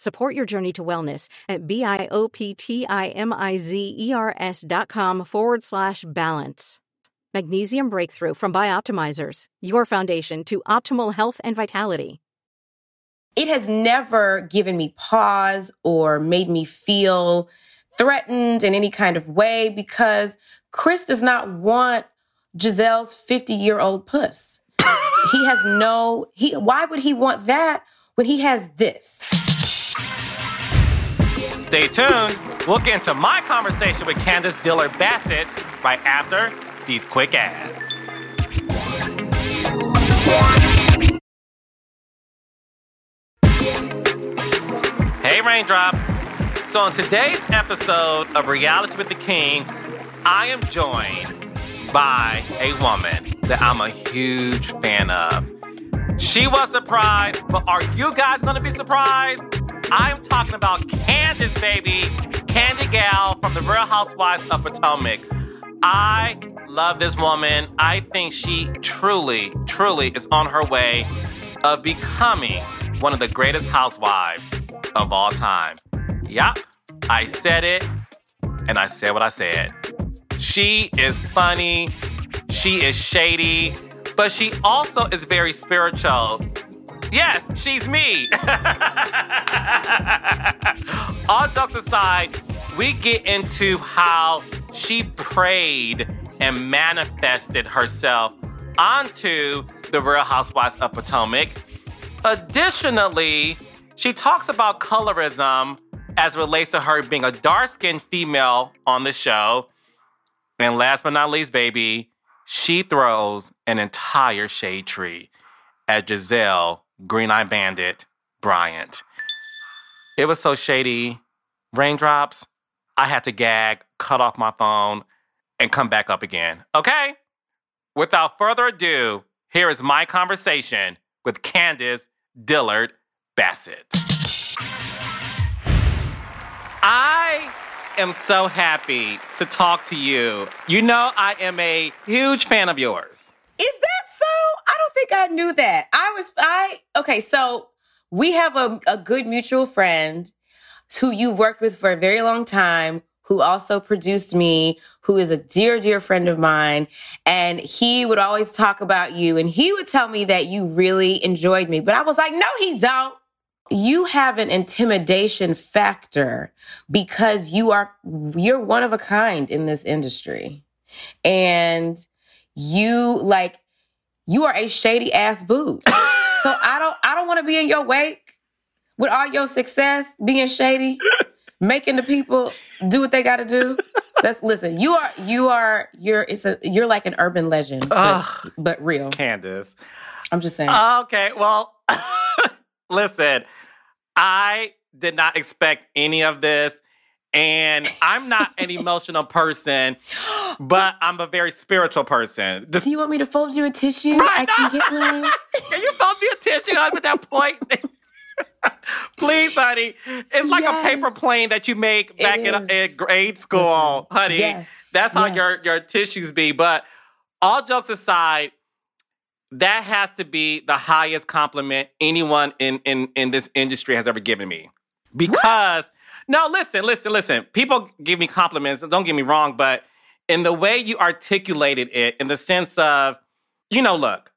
Support your journey to wellness at B-I-O-P-T-I-M-I-Z-E-R-S dot com forward slash balance. Magnesium Breakthrough from Bioptimizers, your foundation to optimal health and vitality. It has never given me pause or made me feel threatened in any kind of way because Chris does not want Gizelle's 50 year old puss. he has no, he, why would he want that when he has this? Stay tuned. We'll get into my conversation with Candiace Dillard Bassett right after these quick ads. Hey, Raindrops. So, on today's episode of Reality with the King, I am joined by a woman that I'm a huge fan of. She was surprised, but are you guys gonna be surprised? I'm talking about Candiace, baby. Candy Gal from the Real Housewives of Potomac. I love this woman. I think she truly, truly is on her way of becoming one of the greatest housewives of all time. Yup, I said it, and I said what I said. She is funny, she is shady, but she also is very spiritual. Yes, she's me. All jokes aside, we get into how she prayed and manifested herself onto the Real Housewives of Potomac. Additionally, she talks about colorism as relates to her being a dark skinned female on the show. And last but not least, baby, she throws an entire shade tree at Gizelle Green Eye Bandit Bryant. It was so shady. Raindrops, I had to gag, cut off my phone, and come back up again. Okay? Without further ado, here is my conversation with Candiace Dillard Bassett. I am so happy to talk to you. You know, I am a huge fan of yours. Is that so? I don't think I knew that. I was, I, okay, so we have a, a good mutual friend who you've worked with for a very long time, who also produced me, who is a dear, dear friend of mine. And he would always talk about you and he would tell me that you really enjoyed me. But I was like, no, he don't. You have an intimidation factor because you are, you're one of a kind in this industry. And you like, you are a shady ass boot. so I don't, I don't want to be in your wake with all your success being shady, making the people do what they got to do. That's listen. You are you are you're it's a you're like an urban legend, but, but real. Candiace. I'm just saying. Uh, okay, well, listen, I did not expect any of this. And I'm not an emotional person, but I'm a very spiritual person. This- Do you want me to fold you a tissue? Right, I can get one. can you fold me a tissue at that point? Please, honey. It's like yes. a paper plane that you make back in, uh, in, grade school, Listen, honey. Yes. That's how yes. your, your tissues be. But all jokes aside, that has to be the highest compliment anyone in, in, in this industry has ever given me. Because, what? No, listen, listen, listen. People give me compliments, don't get me wrong, but in the way you articulated it, in the sense of, you know, look,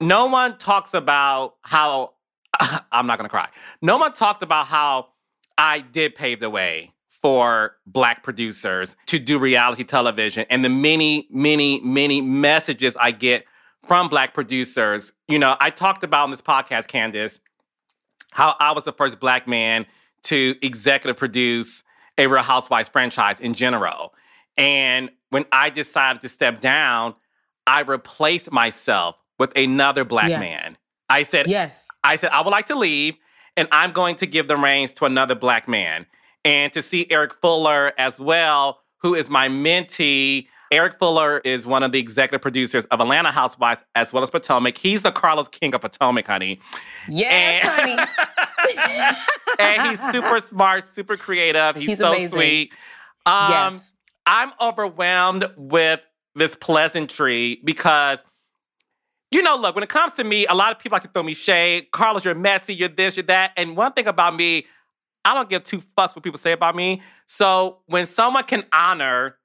no one talks about how I'm not gonna cry. No one talks about how I did pave the way for black producers to do reality television and the many, many, many messages I get from Black producers. You know, I talked about in this podcast, Candiace, how I was the first Black man to executive produce a Real Housewives franchise in general. And when I decided to step down, I replaced myself with another Black Yeah. man. I said, Yes. I said, I would like to leave and I'm going to give the reins to another black man. And to see Eric Fuller as well, who is my mentee. Eric Fuller is one of the executive producers of Atlanta Housewives as well as Potomac. He's the Carlos King of Potomac, honey. Yes, And- honey. And he's super smart, super creative. He's, He's so amazing. sweet. Um, yes. I'm overwhelmed with this pleasantry because, you know, look, when it comes to me, a lot of people like to throw me shade. Carlos, you're messy, you're this, you're that. And one thing about me, I don't give two fucks what people say about me. So when someone can honor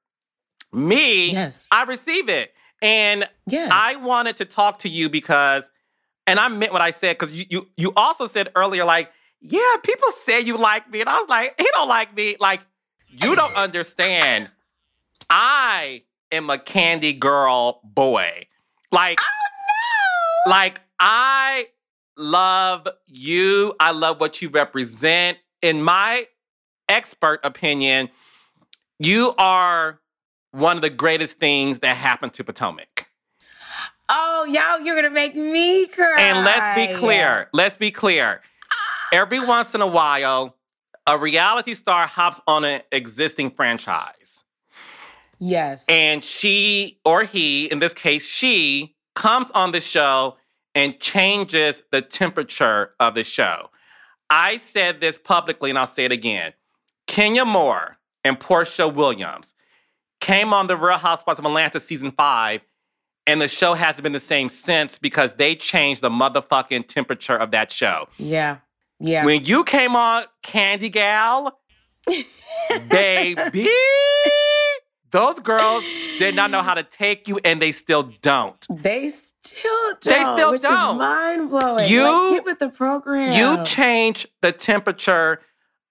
me, Yes. I receive it. And Yes. I wanted to talk to you because, and I meant what I said, because you, you you also said earlier, like, yeah, people say you like me. And I was like, he don't like me. Like, you don't understand. I am a candy girl boy. Like, oh, no! like I love you. I love what you represent. In my expert opinion, you are one of the greatest things that happened to Potomac. Oh, y'all, you're gonna make me cry. And let's be clear. Let's be clear. Every once in a while, a reality star hops on an existing franchise. Yes. And she or he, in this case, she comes on the show and changes the temperature of the show. I said this publicly and I'll say it again. Kenya Moore and Porsha Williams came on the Real Housewives of Atlanta season five, and the show hasn't been the same since because they changed the motherfucking temperature of that show. yeah. Yeah. When you came on Candy Gal, baby, those girls did not know how to take you, and they still don't. they still don't. They still don't. Mind blowing. You- like, get with the program. You change the temperature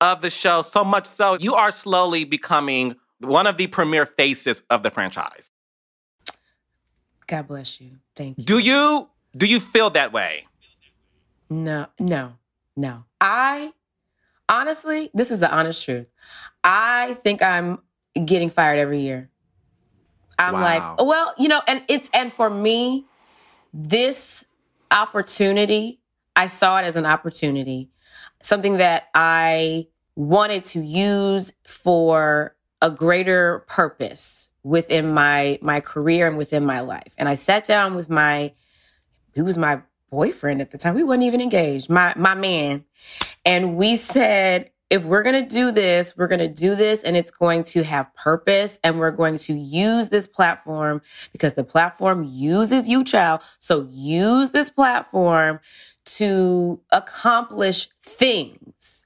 of the show so much so you are slowly becoming one of the premier faces of the franchise. God bless you. Thank you. Do you do you feel that way? No, no, no. I honestly, this is the honest truth. I think I'm getting fired every year. I'm Wow. like, well, you know, and it's and for me, this opportunity, I saw it as an opportunity, something that I wanted to use for a greater purpose within my my career and within my life. And I sat down with my he was my boyfriend at the time. We weren't even engaged. My my man. And we said, if we're going to do this, we're going to do this and it's going to have purpose and we're going to use this platform because the platform uses you, child. So use this platform to accomplish things.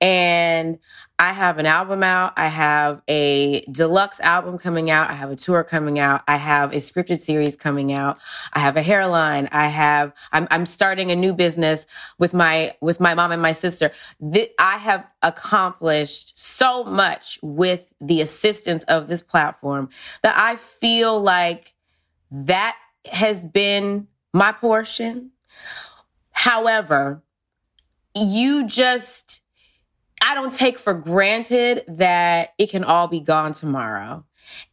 And I have an album out. I have a deluxe album coming out. I have a tour coming out. I have a scripted series coming out. I have a hairline. I have, I'm, I'm starting a new business with my, with my mom and my sister. Th- I have accomplished so much with the assistance of this platform that I feel like that has been my portion. However, you just, I don't take for granted that it can all be gone tomorrow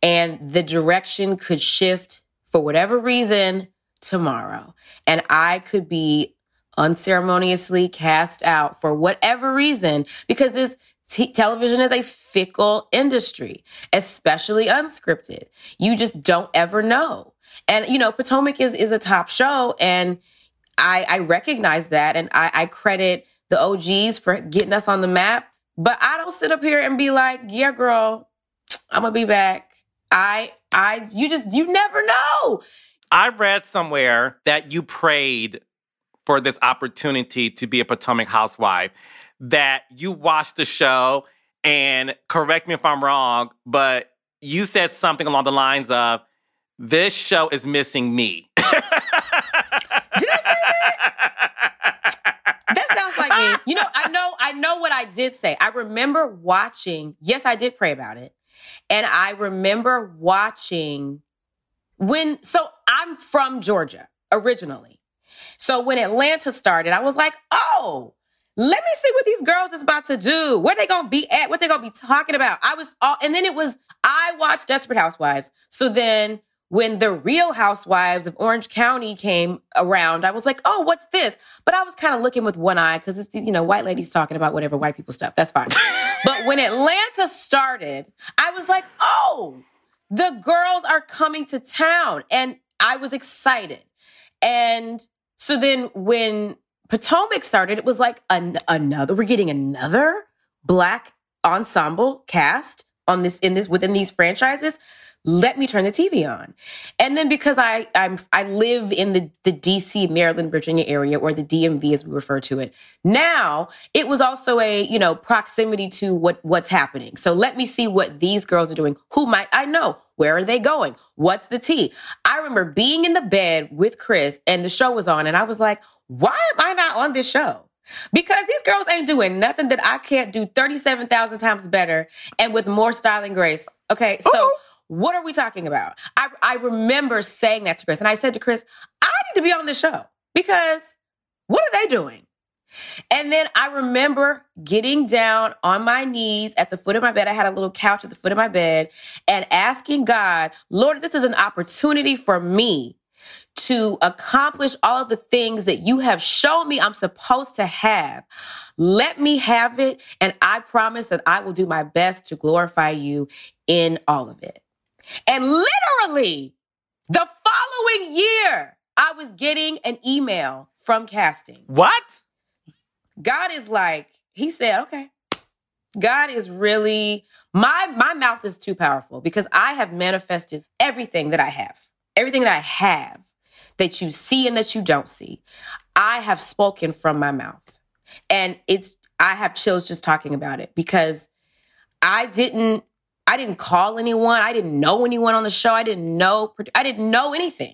and the direction could shift for whatever reason tomorrow. And I could be unceremoniously cast out for whatever reason because this t- television is a fickle industry, especially unscripted. You just don't ever know. And, you know, Potomac is, is a top show and I, I recognize that and I, I credit the OGs for getting us on the map. But I don't sit up here and be like, yeah, girl, I'm gonna be back. I, I, you just, you never know. I read somewhere that you prayed for this opportunity to be a Potomac housewife, that you watched the show, and correct me if I'm wrong, but you said something along the lines of, this show is missing me. Did I say that? That sounds like You know, I know, I know what I did say. I remember watching, yes, I did pray about it. And I remember watching when so I'm from Georgia originally. So when Atlanta started, I was like, oh, let me see what these girls is about to do. Where they gonna be at? What they gonna be talking about? I was all, and then it was I watched Desperate Housewives. So then when the Real Housewives of Orange County came around, I was like, oh, what's this? But I was kind of looking with one eye because it's you know white ladies talking about whatever white people stuff. That's fine. but when Atlanta started, I was like, oh, the girls are coming to town, and I was excited. And so then when Potomac started, it was like an, another, we're getting another black ensemble cast on this, in this, within these franchises. Let me turn the TV on. And then because I, I'm, I live in the, the DC, Maryland, Virginia area, or the DMV as we refer to it. Now it was also a, you know, proximity to what, what's happening. So let me see what these girls are doing. Who might I know? Where are they going? What's the tea? I remember being in the bed with Chris and the show was on and I was like, why am I not on this show? Because these girls ain't doing nothing that I can't do 37,000 times better and with more style and grace. Okay. So Ooh. What are we talking about? I, I remember saying that to Chris and I said to Chris, I need to be on the show because what are they doing? And then I remember getting down on my knees at the foot of my bed. I had a little couch at the foot of my bed and asking God, Lord, this is an opportunity for me to accomplish all of the things that you have shown me I'm supposed to have. Let me have it. And I promise that I will do my best to glorify you in all of it. And literally the following year, I was getting an email from casting. What? God is like, he said, okay. God is really my my mouth is too powerful because I have manifested everything that I have. Everything that I have that you see and that you don't see. I have spoken from my mouth. And it's I have chills just talking about it because I didn't I didn't call anyone. I didn't know anyone on the show. I didn't know I didn't know anything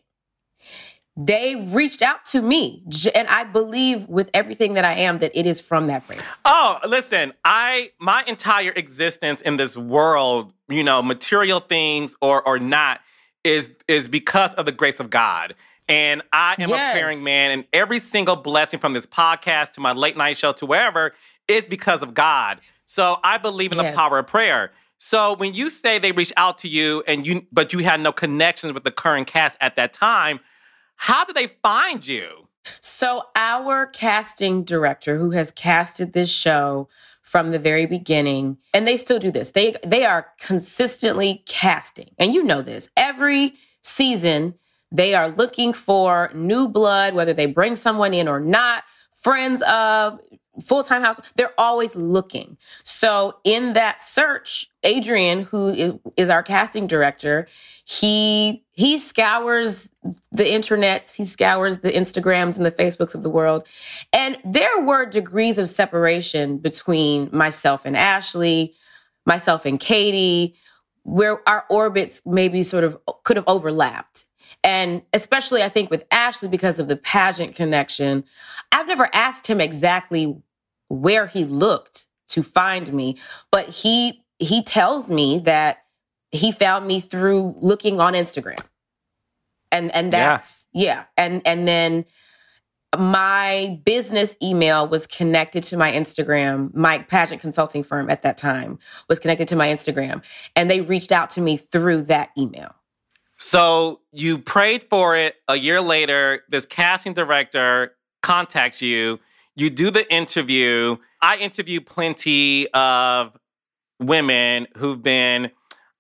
they reached out to me and i believe with everything that i am that it is from that brand oh listen i my entire existence in this world you know material things or or not is is because of the grace of god and i am yes. a praying man and every single blessing from this podcast to my late night show to wherever is because of god so i believe in yes. the power of prayer so when you say they reached out to you and you but you had no connections with the current cast at that time how did they find you? So, our casting director, who has casted this show from the very beginning, and they still do this. They they are consistently casting, and you know this. Every season, they are looking for new blood, whether they bring someone in or not. Friends of full time house, they're always looking. So, in that search, Adrian, who is our casting director, he he scours the internet, he scours the Instagrams and the Facebooks of the world. And there were degrees of separation between myself and Ashley, myself and Katie, where our orbits maybe sort of could have overlapped. And especially I think with Ashley because of the pageant connection, I've never asked him exactly where he looked to find me, but he he tells me that he found me through looking on Instagram. And and that's yeah. yeah. And and then my business email was connected to my Instagram. My pageant consulting firm at that time was connected to my Instagram and they reached out to me through that email. So you prayed for it. A year later, this casting director contacts you. You do the interview. I interview plenty of women who've been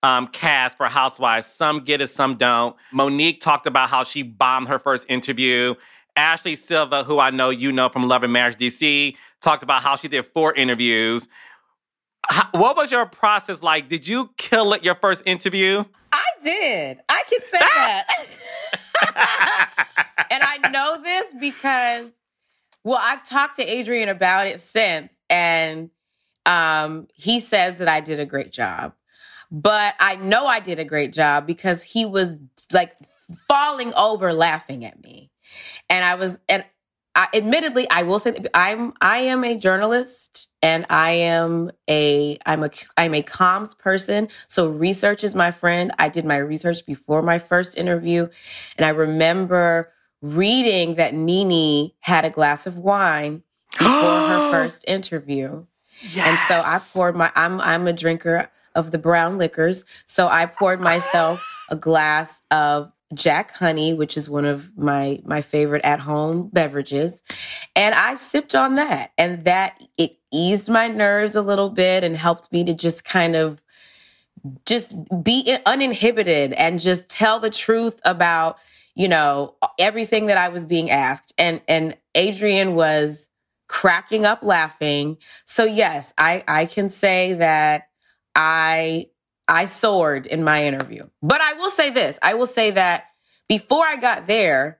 um, cast for Housewives. Some get it, some don't. Monique talked about how she bombed her first interview. Ashley Silva, who I know you know from Love and Marriage DC, talked about how she did four interviews. How, what was your process like? Did you kill it your first interview? Did. I can say that. and I know this because, well, I've talked to Adrian about it since, and um, he says that I did a great job. But I know I did a great job because he was like falling over laughing at me. And I was, and I admittedly, I will say I'm I am a journalist and I am a I'm a I'm a comms person. So research is my friend. I did my research before my first interview, and I remember reading that Nene had a glass of wine before her first interview. Yes. And so I poured my I'm I'm a drinker of the brown liquors. So I poured myself a glass of Jack Honey, which is one of my my favorite at home beverages, and I sipped on that, and that it eased my nerves a little bit and helped me to just kind of just be uninhibited and just tell the truth about you know everything that I was being asked, and and Adrian was cracking up laughing. So yes, I I can say that I I soared in my interview. But I will say this I will say that before I got there,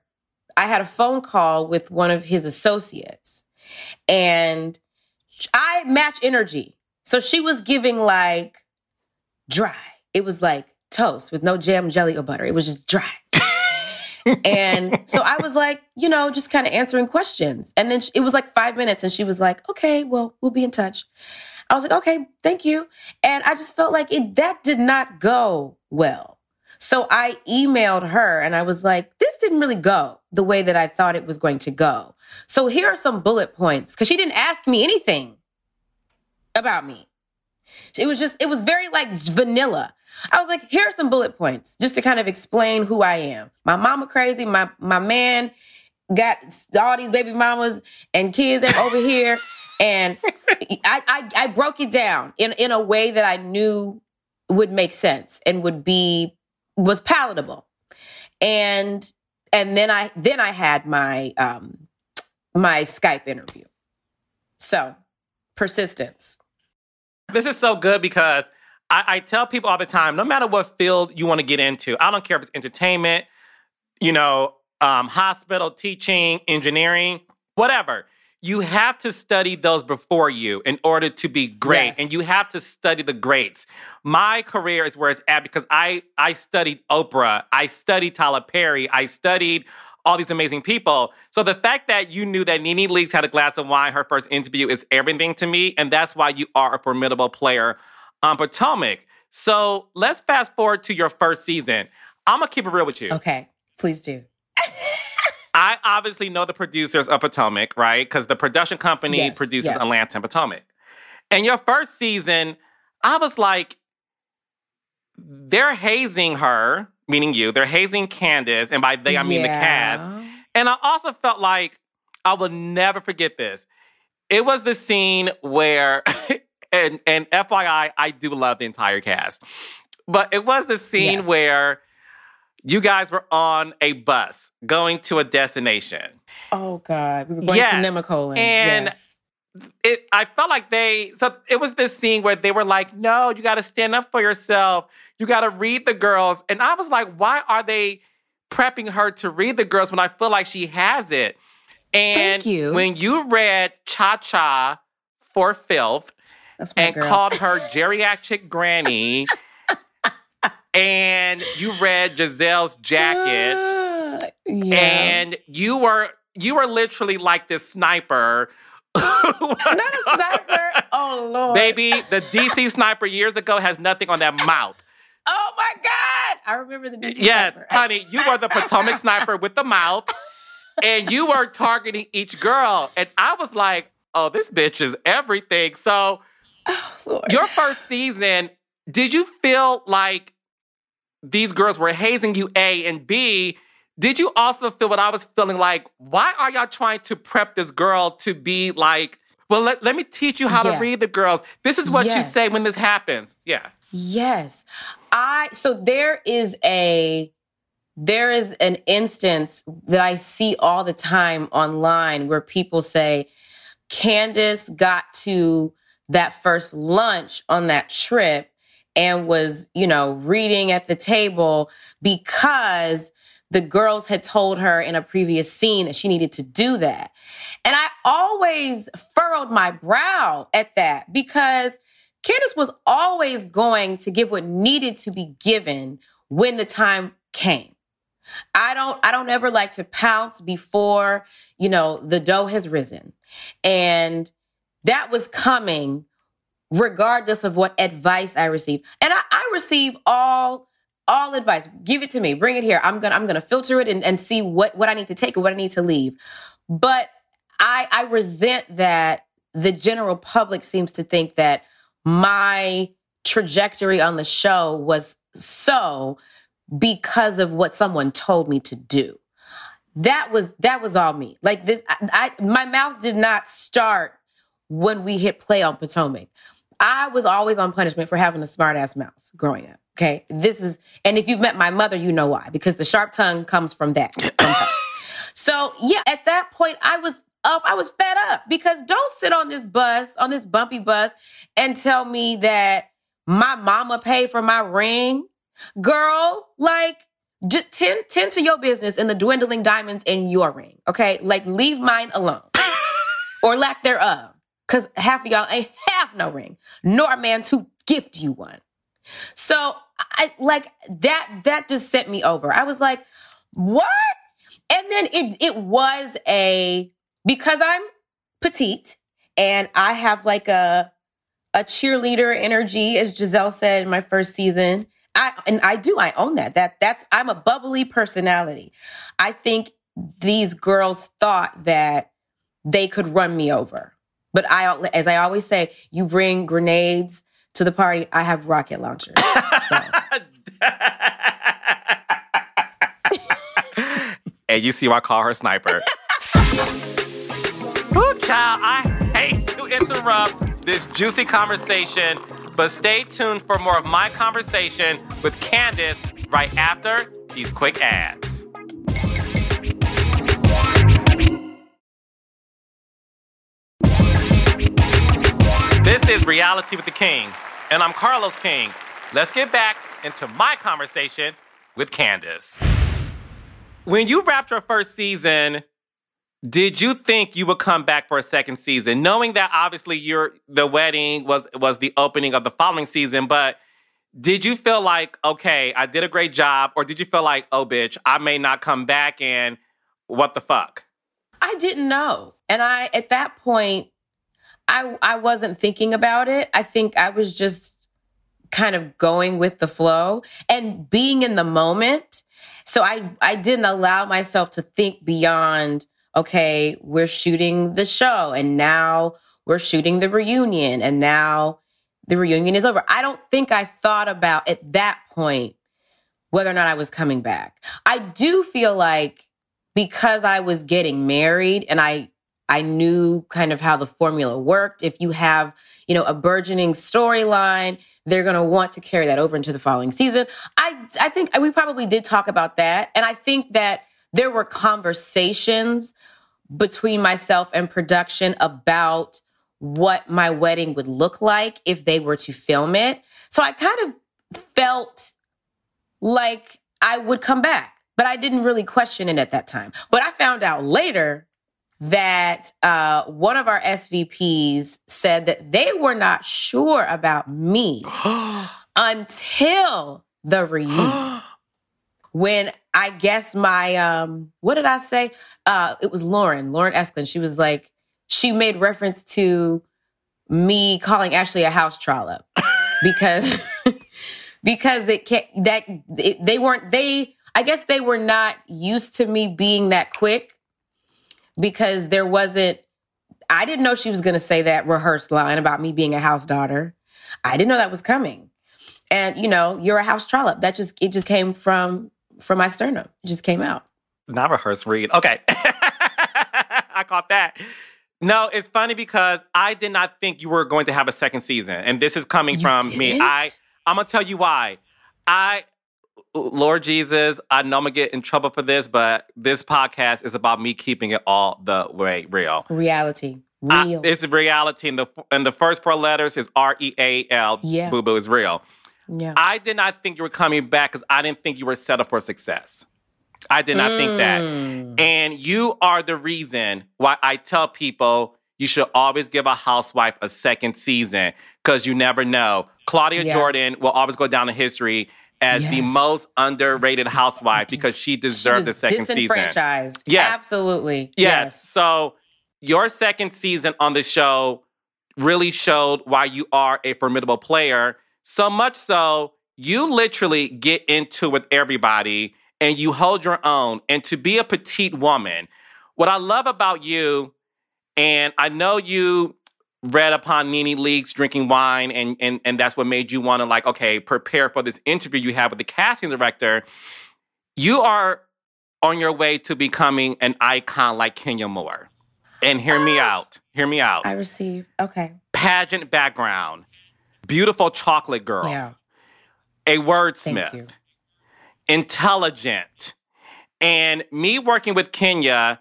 I had a phone call with one of his associates and I match energy. So she was giving like dry. It was like toast with no jam, jelly, or butter. It was just dry. and so I was like, you know, just kind of answering questions. And then it was like five minutes, and she was like, okay, well, we'll be in touch. I was like, okay, thank you. And I just felt like it, that did not go well. So I emailed her and I was like, this didn't really go the way that I thought it was going to go. So here are some bullet points because she didn't ask me anything about me. It was just, it was very like vanilla. I was like, here are some bullet points just to kind of explain who I am. My mama crazy. My, my man got all these baby mamas and kids over here. And I, I, I broke it down in, in a way that I knew would make sense and would be was palatable. And and then I then I had my um my Skype interview. So persistence. This is so good because I, I tell people all the time, no matter what field you want to get into, I don't care if it's entertainment, you know, um, hospital, teaching, engineering, whatever you have to study those before you in order to be great yes. and you have to study the greats. My career is where it's at because i i studied oprah i studied tyler perry i studied all these amazing people. So the fact that you knew that nene leakes had a glass of wine her first interview is everything to me and that's why you are a formidable player on potomac. So let's fast forward to your first season. I'm gonna keep it real with you. Okay please do I obviously know the producers of Potomac, right? Because the production company yes, produces yes. Atlanta and Potomac. And your first season, I was like, they're hazing her, meaning you. They're hazing Candiace, and by they I mean yeah. the cast. And I also felt like I will never forget this. It was the scene where, and and FYI, I do love the entire cast, but it was the scene yes. where you guys were on a bus going to a destination. Oh God, we were going yes. to Nemacolin. And yes. it, I felt like they. So it was this scene where they were like, "No, you got to stand up for yourself. You got to read the girls." And I was like, "Why are they prepping her to read the girls when I feel like she has it?" And Thank you. when you read Cha Cha for filth and girl. called her geriatric granny. And you read Gizelle's jacket, uh, yeah. and you were you were literally like this sniper. Not a sniper. Oh lord, baby, the DC sniper years ago has nothing on that mouth. Oh my god, I remember the DC. Yes, sniper. honey, you were the Potomac sniper with the mouth, and you were targeting each girl, and I was like, oh, this bitch is everything. So, oh, your first season, did you feel like these girls were hazing you, A, and B, did you also feel what I was feeling like? Why are y'all trying to prep this girl to be like, well, let, let me teach you how yeah. to read the girls. This is what yes. you say when this happens. Yeah. Yes. I, so there is a, there is an instance that I see all the time online where people say, Candiace got to that first lunch on that trip and was, you know, reading at the table because the girls had told her in a previous scene that she needed to do that. And I always furrowed my brow at that because Candiace was always going to give what needed to be given when the time came. I don't I don't ever like to pounce before, you know, the dough has risen. And that was coming regardless of what advice I receive. And I, I receive all all advice. Give it to me. Bring it here. I'm gonna I'm gonna filter it and, and see what what I need to take and what I need to leave. But I I resent that the general public seems to think that my trajectory on the show was so because of what someone told me to do. That was that was all me. Like this I, I my mouth did not start when we hit play on Potomac. I was always on punishment for having a smart ass mouth growing up. Okay. This is, and if you've met my mother, you know why, because the sharp tongue comes from that. So yeah, at that point, I was up, I was fed up because don't sit on this bus, on this bumpy bus and tell me that my mama paid for my ring. Girl, like, just tend, tend to your business and the dwindling diamonds in your ring. Okay. Like leave mine alone or lack thereof. Cause half of y'all ain't have no ring, nor a man to gift you one. So I like that, that just sent me over. I was like, what? And then it, it was a, because I'm petite and I have like a, a cheerleader energy, as Gizelle said in my first season. I, and I do, I own that. That, that's, I'm a bubbly personality. I think these girls thought that they could run me over. But I, as I always say, you bring grenades to the party, I have rocket launchers. So. and you see why I call her sniper. Ooh, child, I hate to interrupt this juicy conversation, but stay tuned for more of my conversation with Candiace right after these quick ads. This is Reality with the King, and I'm Carlos King. Let's get back into my conversation with Candiace. When you wrapped your first season, did you think you would come back for a second season, knowing that obviously your the wedding was was the opening of the following season, but did you feel like, okay, I did a great job, or did you feel like, oh bitch, I may not come back and what the fuck? I didn't know. And I at that point I I wasn't thinking about it. I think I was just kind of going with the flow and being in the moment. So I I didn't allow myself to think beyond okay, we're shooting the show and now we're shooting the reunion and now the reunion is over. I don't think I thought about at that point whether or not I was coming back. I do feel like because I was getting married and I I knew kind of how the formula worked. If you have, you know, a burgeoning storyline, they're going to want to carry that over into the following season. I, I think we probably did talk about that. And I think that there were conversations between myself and production about what my wedding would look like if they were to film it. So I kind of felt like I would come back, but I didn't really question it at that time. But I found out later that uh, one of our SVPs said that they were not sure about me until the reunion. when I guess my um, what did I say? Uh, it was Lauren, Lauren Eskelin. She was like, she made reference to me calling Ashley a house trollop because because it can't that it, they weren't they. I guess they were not used to me being that quick because there wasn't, I didn't know she was going to say that rehearsed line about me being a house daughter. I didn't know that was coming. And, you know, you're a house trollop. That just, it just came from, from my sternum. It just came out. Not rehearsed read. Okay. I caught that. No, it's funny because I did not think you were going to have a second season. And this is coming you from didn't? me. I I'm gonna tell you why. I Lord Jesus, I know I'm gonna get in trouble for this, but this podcast is about me keeping it all the way real. Reality. Real. I, it's reality. And the and the first four letters is R E A L. Yeah. Boo boo is real. Yeah. I did not think you were coming back because I didn't think you were set up for success. I did not mm. think that. Mm. And you are the reason why I tell people you should always give a housewife a second season because you never know. Claudia yeah. Jordan will always go down in history as the most underrated housewife because she She deserved the was second season. disenfranchised. Yes. Absolutely. Yes. So your second season on the show really showed why you are a formidable player. So much so, you literally get into with everybody and you hold your own. And to be a petite woman, what I love about you, and I know you read upon Nene Leakes drinking wine, and and and that's what made you want to like, okay, prepare for this interview you have with the casting director. You are on your way to becoming an icon like Kenya Moore. And hear me ah! out. Hear me out. I receive. Okay. Pageant background, beautiful chocolate girl, Yeah. a wordsmith, intelligent. And me working with Kenya,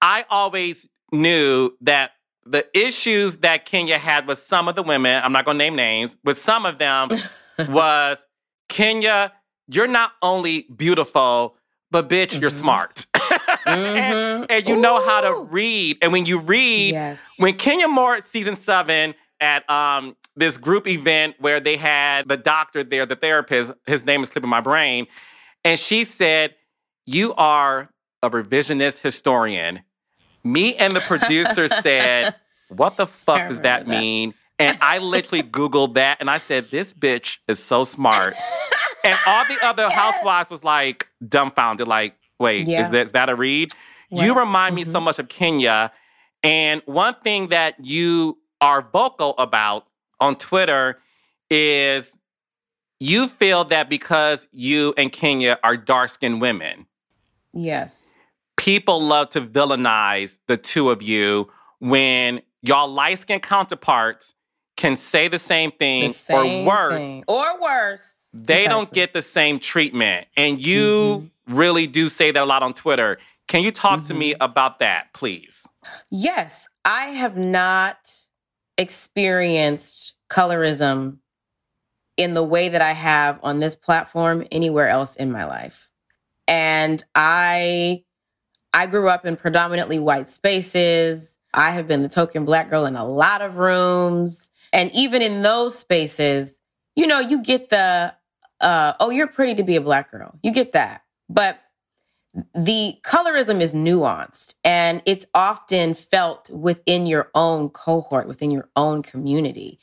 I always knew that the issues that Kenya had with some of the women, I'm not gonna name names, with some of them was Kenya, you're not only beautiful, but bitch, you're Mhm. smart. Mhm. and you know how to read. And when you read, Yes. when Kenya Moore season seven at um this group event where they had the doctor there, the therapist, his name is slipping my brain, and she said, "You are a revisionist historian." Me and the producer said, "What the fuck does that that. mean?" And I literally googled that, and I said, "This bitch is so smart." and all the other Yes. housewives was like dumbfounded, like, "Wait, Yeah. is that is that a read?" You remind me so mhm. much of Kenya. And one thing that you are vocal about on Twitter is you feel that because you and Kenya are dark skinned women, Yes. People love to villainize the two of you when y'all light skinned counterparts can say the same The thing same or worse. thing. Or worse. They don't get the same treatment. And you mm-hmm. really do say that a lot on Twitter. Can you talk to me mm-hmm. about that, please? Yes, I have not experienced colorism in the way that I have on this platform anywhere else in my life. And I I grew up in predominantly white spaces. I have been the token black girl in a lot of rooms. And even in those spaces, you know, you get the uh oh, you're pretty to be a black girl. You get that. But the colorism is nuanced and it's often felt within your own cohort, within your own community.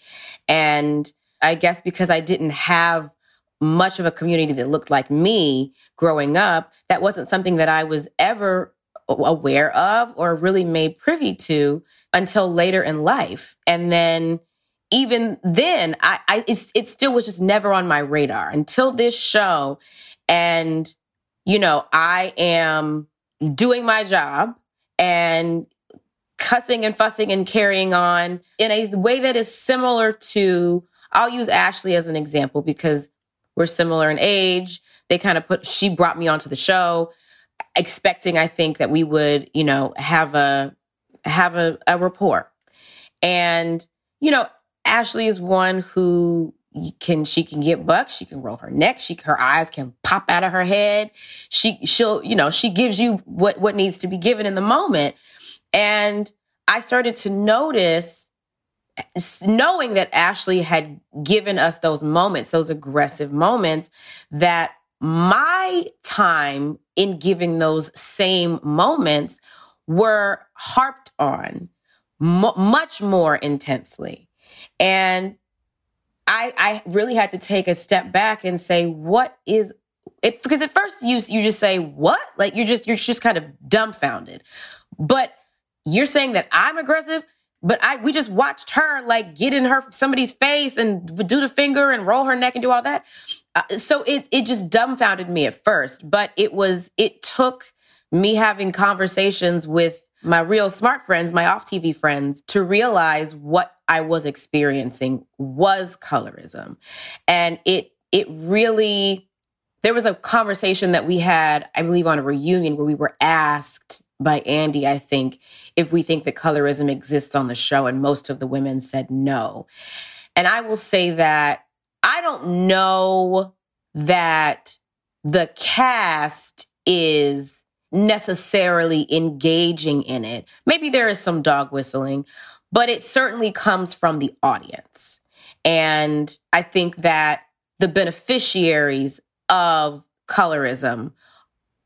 And I guess because I didn't have much of a community that looked like me growing up, that wasn't something that I was ever aware of or really made privy to until later in life. And then even then, I, I it still was just never on my radar until this show. And you know, I am doing my job and cussing and fussing and carrying on in a way that is similar to, I'll use Ashley as an example because we're similar in age. They kind of put, she brought me onto the show expecting, I think, that we would, you know, have a, have a, a rapport. And, you know, Ashley is one who can she can get bucks. She can roll her neck. She her eyes can pop out of her head. She she'll you know she gives you what what needs to be given in the moment. And i started to notice knowing that ashley had given us those moments those aggressive moments that my time in giving those same moments were harped on mu much more intensely and I, I really had to take a step back and say, what is it? Because at first you, you just say, what? Like you're just, you're just kind of dumbfounded. But you're saying that I'm aggressive, but I, we just watched her like get in her, somebody's face and do the finger and roll her neck and do all that. Uh, so it, it just dumbfounded me at first, but it was, it took me having conversations with my real smart friends, my off TV friends, to realize what I was experiencing was colorism. And it, it really, there was a conversation that we had, I believe on a reunion where we were asked by Andy, I think, if we think that colorism exists on the show. And most of the women said no. And I will say that I don't know that the cast is necessarily engaging in it. Maybe there is some dog whistling, but it certainly comes from the audience. And I think that the beneficiaries of colorism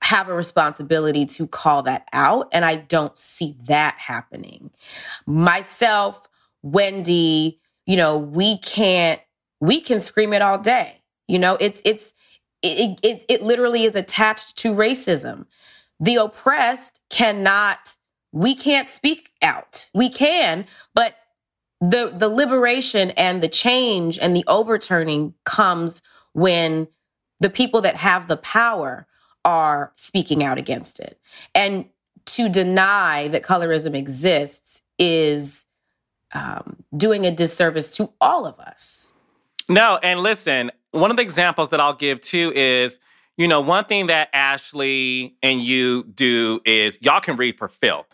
have a responsibility to call that out. And I don't see that happening. Myself, Wendy, you know, we can't, we can scream it all day. You know, it's, it's, it, it, it literally is attached to racism. The oppressed cannot, we can't speak out. We can, but the, the liberation and the change and the overturning comes when the people that have the power are speaking out against it. And to deny that colorism exists is um, doing a disservice to all of us. No, and listen, one of the examples that I'll give too is, you know, one thing that Ashley and you do is y'all can read for filth.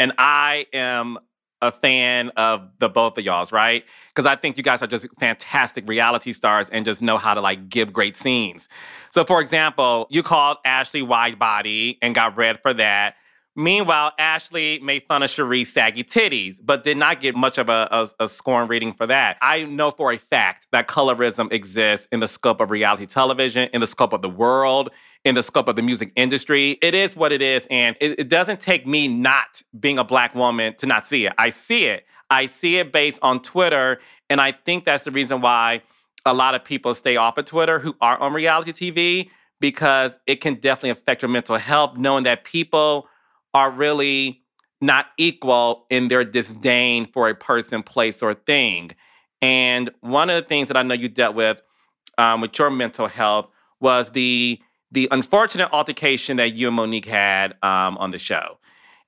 And I am a fan of the both of y'all's, right? Because I think you guys are just fantastic reality stars and just know how to like give great scenes. So, for example, you called Ashley wide body and got read for that. Meanwhile, Ashley made fun of Cherie's saggy titties, but did not get much of a, a, a, scorn reading for that. I know for a fact that colorism exists in the scope of reality television, in the scope of the world, in the scope of the music industry. It is what it is. And it, it doesn't take me not being a black woman to not see it. I see it. I see it based on Twitter. And I think that's the reason why a lot of people stay off of Twitter who are on reality TV because it can definitely affect your mental health, knowing that people are really not equal in their disdain for a person, place, or thing. And one of the things that I know you dealt with um, with your mental health was the the unfortunate altercation that you and Monique had um, on the show.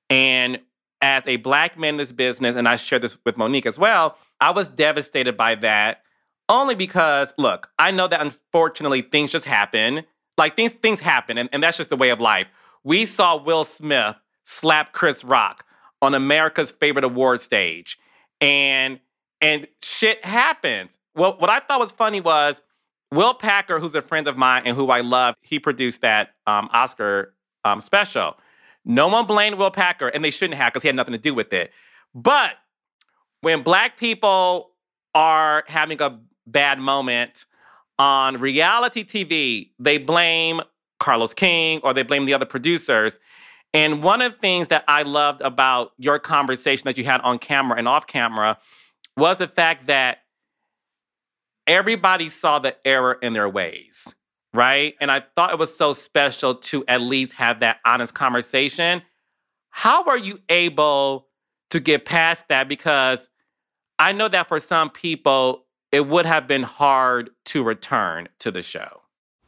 And as a black man in this business, and I shared this with Monique as well, I was devastated by that only because, look, I know that unfortunately things just happen. Like things, things happen, and, and that's just the way of life. We saw Will Smith slap Chris Rock on America's favorite award stage. And and shit happens. Well, what I thought was funny was Will Packer, who's a friend of mine and who I love, he produced that um, Oscar um, special. No one blamed Will Packer, and they shouldn't have because he had nothing to do with it. But when black people are having a bad moment on reality TV, they blame Carlos King or they blame the other producers. And one of the things that I loved about your conversation that you had on camera and off camera was the fact that everybody saw the error in their ways, right? And I thought it was so special to at least have that honest conversation. How were you able to get past that? Because I know that for some people, it would have been hard to return to the show.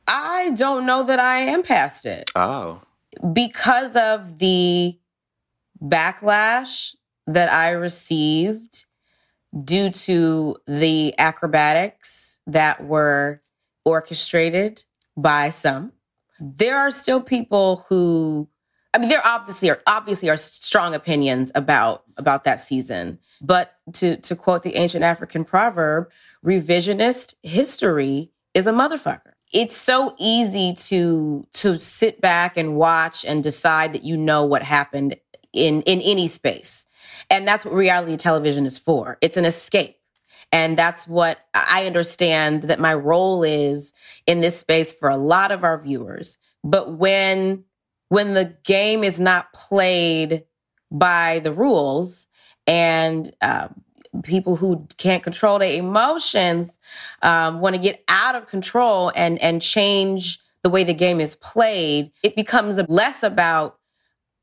I don't know that I am past it. Oh because of the backlash that I received due to the acrobatics that were orchestrated by some, there are still people who I mean, there obviously are obviously are strong opinions about about that season. But to to quote the ancient African proverb, revisionist history is a motherfucker it's so easy to to sit back and watch and decide that you know what happened in in any space. And that's what reality television is for. It's an escape. And that's what i understand that my role is in this space for a lot of our viewers. But when when the game is not played by the rules and uh, people who can't control their emotions um, want to get out of control and and change the way the game is played it becomes less about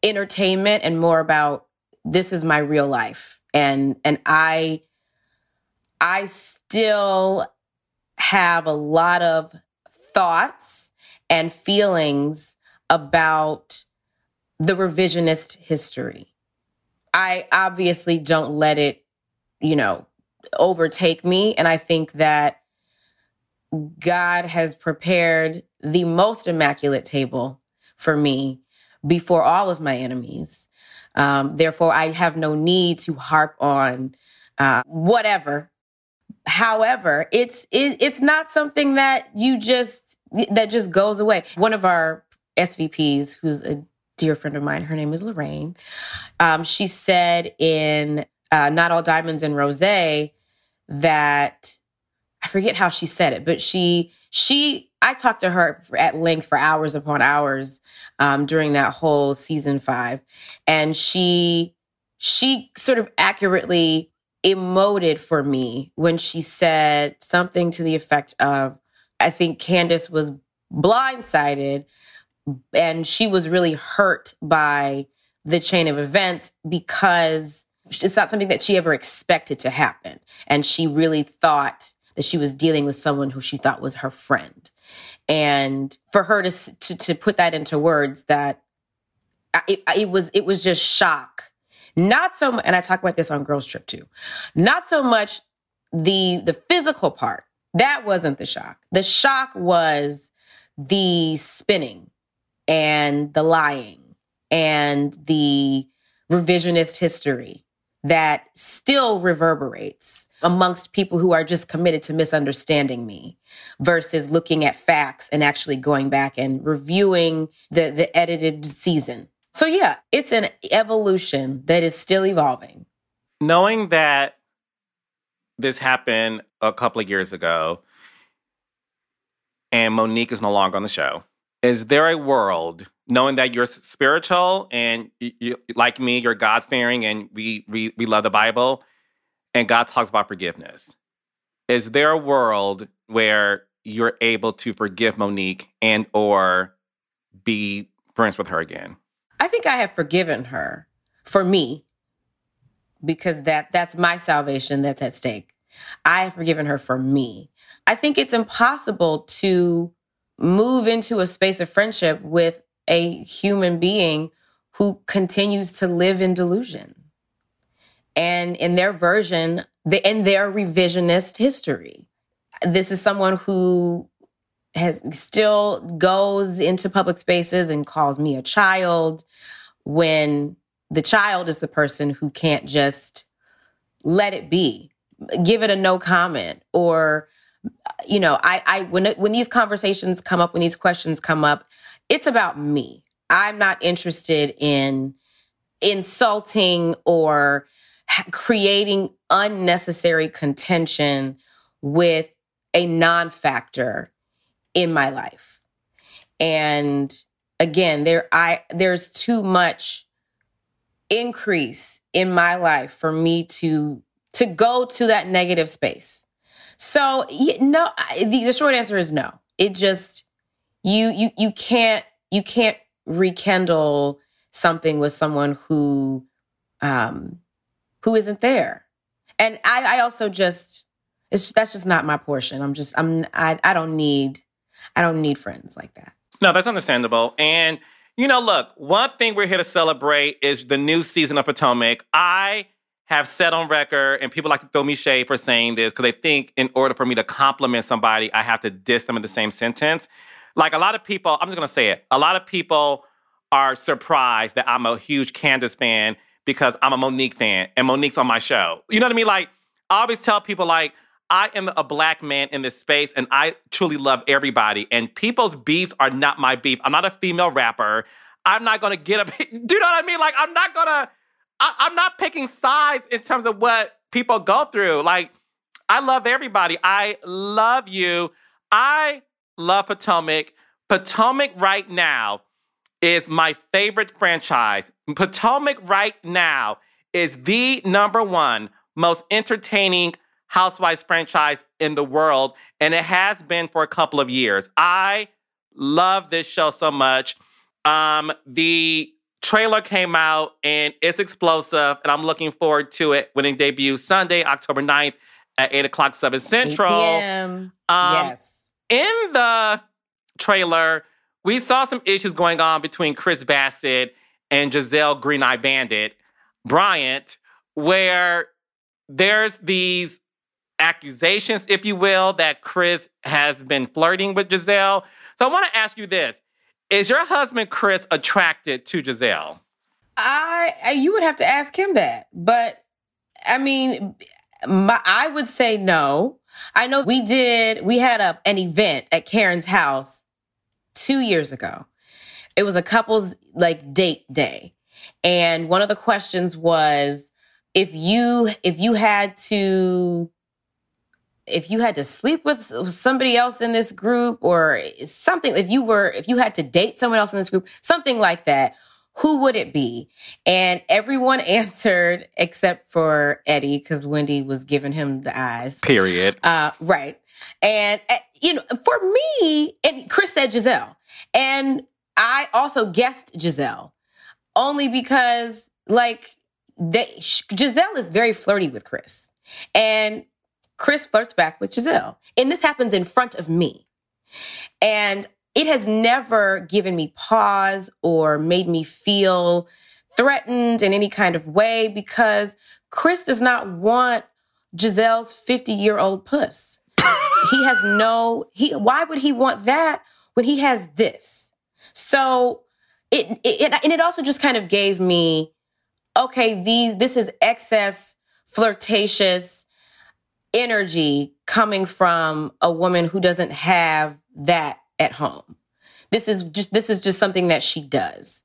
entertainment and more about this is my real life. And and i i still have a lot of thoughts and feelings about the revisionist history. I obviously don't let it you know, overtake me. And I think that God has prepared the most immaculate table for me before all of my enemies. Um, therefore, I have no need to harp on uh, whatever. However, it's it, it's not something that you just that just goes away. One of our SVPs, who's a dear friend of mine, her name is Lorraine. Um, she said in uh, Not All Diamonds and Rose that I forget how she said it, but she she I talked to her at length for hours upon hours um, during that whole season five, and she she sort of accurately emoted for me when she said something to the effect of, "I think Candiace was blindsided, and she was really hurt by the chain of events because." It's not something that she ever expected to happen. And she really thought that she was dealing with someone who she thought was her friend. And for her to to, to put that into words that it, it was it was just shock. Not so much, and I talk about this on Girls Trip too. Not so much the the physical part. That wasn't the shock. The shock was the spinning and the lying and the revisionist history that still reverberates amongst people who are just committed to misunderstanding me versus looking at facts and actually going back and reviewing the, the edited season. So, yeah, it's an evolution that is still evolving. Knowing that this happened a couple of years ago and Monique is no longer on the show, is there a world knowing that you're spiritual and you, you, like me, you're God fearing and we, we we love the Bible, and God talks about forgiveness. Is there a world where you're able to forgive Monique and or be friends with her again? I think I have forgiven her for me because that that's my salvation that's at stake. I have forgiven her for me. I think it's impossible to move into a space of friendship with a human being who continues to live in delusion and in their version, the, in their revisionist history. This is someone who has still goes into public spaces and calls me a child when the child is the person who can't just let it be, give it a no comment or you know, I, I, when, when these conversations come up, when these questions come up, it's about me. I'm not interested in insulting or creating unnecessary contention with a non factor in my life. And again, there, I, there's too much increase in my life for me to, to go to that negative space. So no, the, the short answer is no. It just, you, you, you can't, you can't rekindle something with someone who, um, who isn't there. And I, I also just, it's, that's just not my portion. I'm just, I'm, I, I don't need, I don't need friends like that. No, that's understandable. And, you know, look, one thing we're here to celebrate is the new season of Potomac. I have said on record, and people like to throw me shade for saying this because they think in order for me to compliment somebody, I have to diss them in the same sentence. Like a lot of people, I'm just gonna say it. A lot of people are surprised that I'm a huge Candiace fan because I'm a Monique fan and Monique's on my show. You know what I mean? Like, I always tell people, like, I am a black man in this space and I truly love everybody. And people's beefs are not my beef. I'm not a female rapper. I'm not gonna get up. Do you know what I mean? Like, I'm not gonna, I, I'm not picking sides in terms of what people go through. Like, I love everybody. I love you. I love Potomac. Potomac right now is my favorite franchise. Potomac right now is the number one most entertaining Housewives franchise in the world, and it has been for a couple of years. I love this show so much. Um, the trailer came out and it's explosive, and I'm looking forward to it when it debuts Sunday, October 9th at 8 o'clock, 7 Central. 8 p.m. Um, yes. In the trailer, we saw some issues going on between Chris Bassett and Gizelle Green Eye Bandit Bryant, where there's these accusations, if you will, that Chris has been flirting with Gizelle. So I want to ask you this. Is your husband Chris attracted to Gizelle? I you would have to ask him that. But I mean, my, I would say no. I know we did we had a an event at Karen's house two years ago. It was a couple's like date day. And one of the questions was if you if you had to if you had to sleep with somebody else in this group or something, if you were, if you had to date someone else in this group, something like that, who would it be? And everyone answered except for Eddie because Wendy was giving him the eyes. Period. Uh, right. And, uh, you know, for me, and Chris said Gizelle. And I also guessed Gizelle only because, like, they, Gizelle is very flirty with Chris. And Chris flirts back with Gizelle. And this happens in front of me. And it has never given me pause or made me feel threatened in any kind of way because Chris does not want Gizelle's 50 year old puss. he has no, he, why would he want that when he has this? So it, it, and it also just kind of gave me, okay, these, this is excess flirtatious energy coming from a woman who doesn't have that at home. This is just this is just something that she does.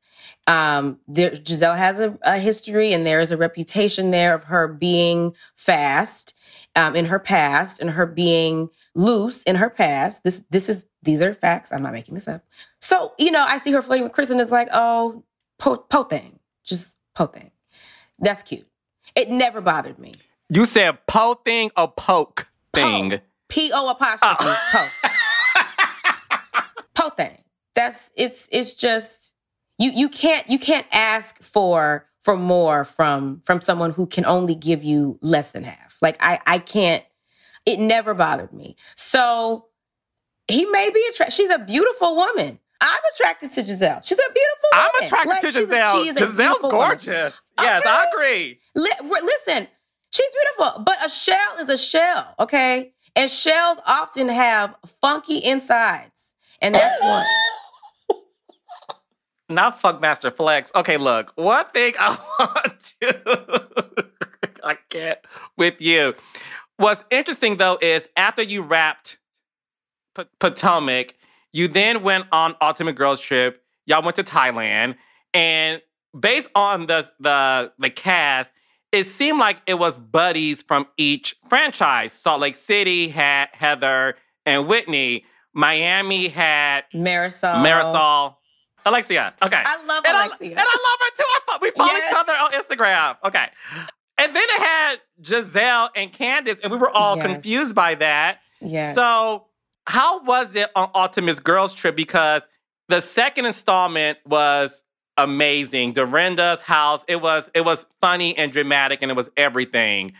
Um, there, Gizelle has a, a, history and there is a reputation there of her being fast um, in her past and her being loose in her past. This this is these are facts. I'm not making this up. So you know, I see her flirting with Chris and it's like, oh, po, po thing, just po thing. That's cute. It never bothered me. You said po thing or poke thing? P O apostrophe oh. po. Po thing. That's it's it's just you you can't you can't ask for for more from from someone who can only give you less than half. Like I I can't it never bothered me. So he may be attracted. She's a beautiful woman. I'm attracted to Gizelle. She's a beautiful woman. I'm attracted like, to Gizelle. She's a, Gizelle's gorgeous. Woman. Yes, okay. I agree. listen, she's beautiful, but a shell is a shell, okay? And shells often have funky insides. And that's one. Not Funkmaster Flex. Okay, look, one thing I want to, I can't with you. What's interesting though is after you wrapped P- Potomac, you then went on Ultimate Girls Trip. Y'all went to Thailand, and based on the the the cast, it seemed like it was buddies from each franchise. Salt Lake City had Heather and Whitney. Miami had Marysol. Marysol. Alexia. Okay. I love and Alexia. I, and I love her too. I, we follow yes. each other on Instagram. Okay. And then it had Gizelle and Candiace, and we were all yes. confused by that. Yeah. So, how was it on Ultimate Girls Trip? Because the second installment was amazing. Dorinda's house. It was it was funny and dramatic, and it was everything.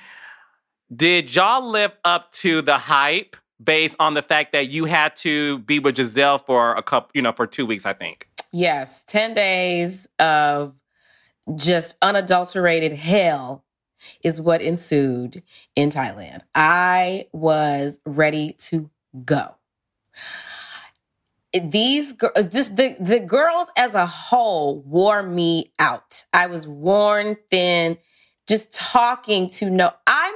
Did y'all live up to the hype? Based on the fact that you had to be with Gizelle for a couple, you know, for two weeks, I think. Yes, 10 days of just unadulterated hell is what ensued in Thailand. I was ready to go. These just the the girls as a whole wore me out. I was worn thin just talking to no. I'm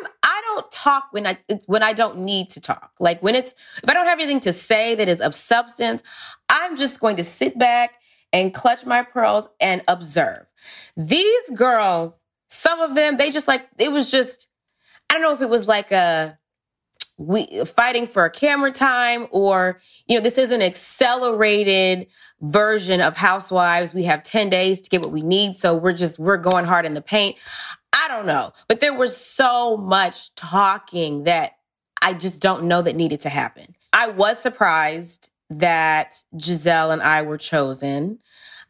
don't talk when I when I don't need to talk. Like when it's if I don't have anything to say that is of substance, I'm just going to sit back and clutch my pearls and observe. These girls, some of them, they just like it was just I don't know if it was like a we fighting for a camera time or you know this is an accelerated version of housewives we have 10 days to get what we need so we're just we're going hard in the paint don't know. But there was so much talking that I just don't know that needed to happen. I was surprised that Gizelle and I were chosen.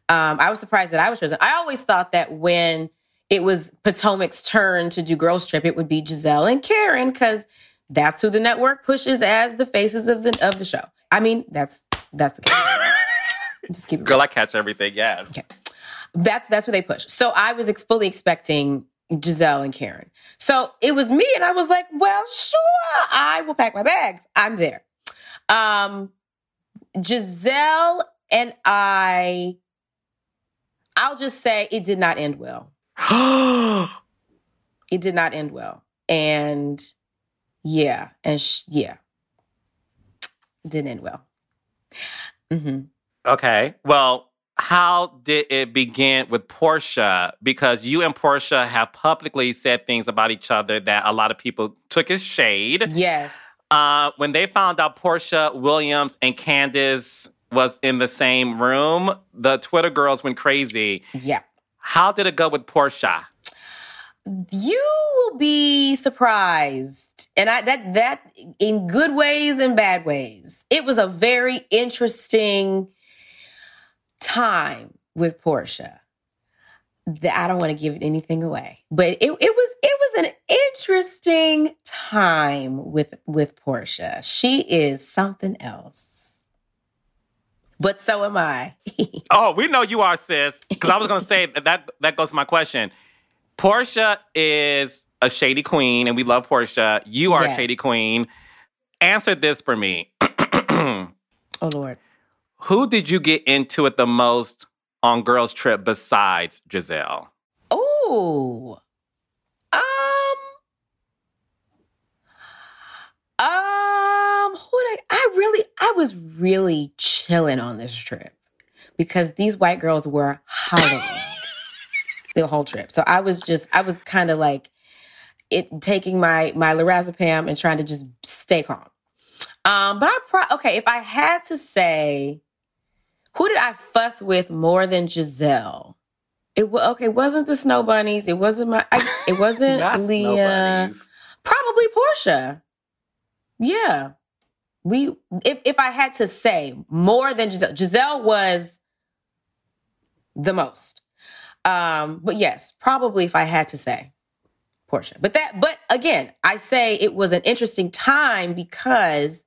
Um, I was surprised that I was chosen. I always thought that when it was Potomac's turn to do Girls Trip, it would be Gizelle and Karen because that's who the network pushes as the faces of the of the show. I mean, that's that's the case. Just keep it Girl, I catch everything. Yes. Okay. That's that's what they push. So I was ex- fully expecting Gizelle and Karen. So it was me, and I was like, well, sure, I will pack my bags. I'm there. Um, Gizelle and I, I'll just say it did not end well. it did not end well. And yeah, and sh- yeah, it didn't end well. Mm-hmm. Okay. Well, how did it begin with Porsha? Because you and Porsha have publicly said things about each other that a lot of people took as shade. Yes. Uh, when they found out Porsha Williams and Candiace was in the same room, the Twitter girls went crazy. Yeah. How did it go with Porsha? You will be surprised. And I that that in good ways and bad ways. It was a very interesting time with Porsha That I don't want to give anything away. But it, it was it was an interesting time with with Porsha. She is something else. But so am I. oh, we know you are, sis. Because I was going to say that, that that goes to my question. Porsha is a shady queen, and we love Porsha. You are yes. a shady queen. Answer this for me. oh Lord. Who did you get into it the most on Girls Trip besides Gizelle? Oh. Um. Um. Who did I, I really, I was really chilling on this trip because these white girls were hollering the whole trip. So I was just, I was kind of like it taking my my lorazepam and trying to just stay calm. Um, but I pro- okay, if I had to say, who did I fuss with more than Gizelle? It was okay. Wasn't the Snow Bunnies? It wasn't my. I, it wasn't Leah. Probably Porsha. Yeah, we. If if I had to say more than Gizelle, Gizelle was the most. Um, but yes, probably if I had to say Porsha. But that, but again, I say it was an interesting time because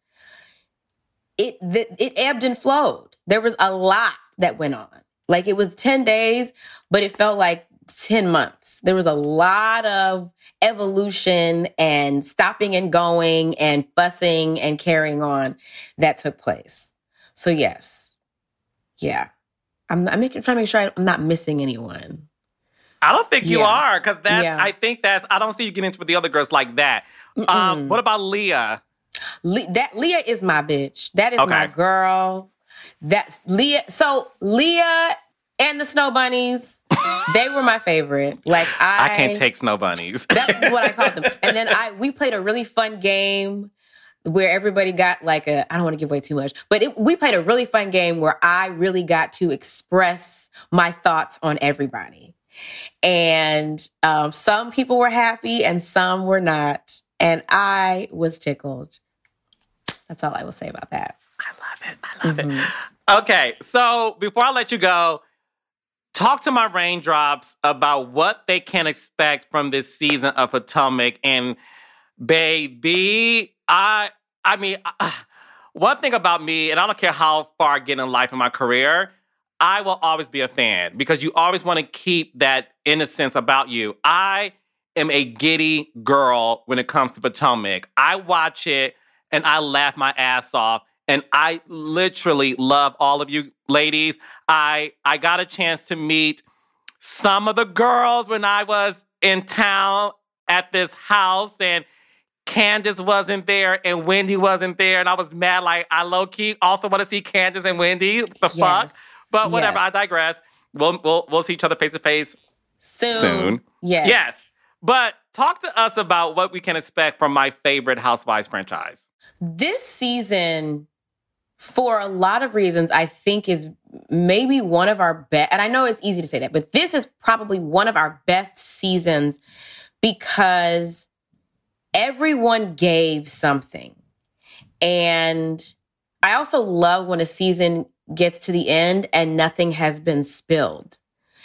it the, it ebbed and flowed. There was a lot that went on. Like it was 10 days, but it felt like 10 months. There was a lot of evolution and stopping and going and fussing and carrying on that took place. So yes. Yeah. I'm, I'm making, trying to make sure I'm not missing anyone. I don't think you yeah. are because that's. Yeah. I think that's. I don't see you getting into with the other girls like that. Um, what about Leah? Le- that Leah is my bitch. That is okay. my girl. That Leah. So Leah and the Snow Bunnies. they were my favorite. Like I, I can't take snow bunnies. that's what I called them. And then I we played a really fun game where everybody got like a I don't want to give away too much, but it, we played a really fun game where I really got to express my thoughts on everybody. And um, some people were happy and some were not. And I was tickled. That's all I will say about that. I love it. I love mm-hmm. it. Okay. So before I let you go, talk to my raindrops about what they can expect from this season of Potomac. And baby, I, I mean, one thing about me, and I don't care how far I get in life in my career, I will always be a fan because you always want to keep that innocence about you. I am a giddy girl when it comes to Potomac. I watch it and I laugh my ass off. And I literally love all of you ladies. I I got a chance to meet some of the girls when I was in town at this house and Candiace wasn't there and Wendy wasn't there. And I was mad. Like, I low key also want to see Candiace and Wendy. The yes. fuck? But whatever, yes. I digress. We'll, we'll we'll see each other face to face soon. Soon. Yes. Yes. But talk to us about what we can expect from my favorite Housewives franchise. This season, for a lot of reasons, I think is maybe one of our best. And I know it's easy to say that, but this is probably one of our best seasons because everyone gave something. And I also love when a season gets to the end and nothing has been spilled.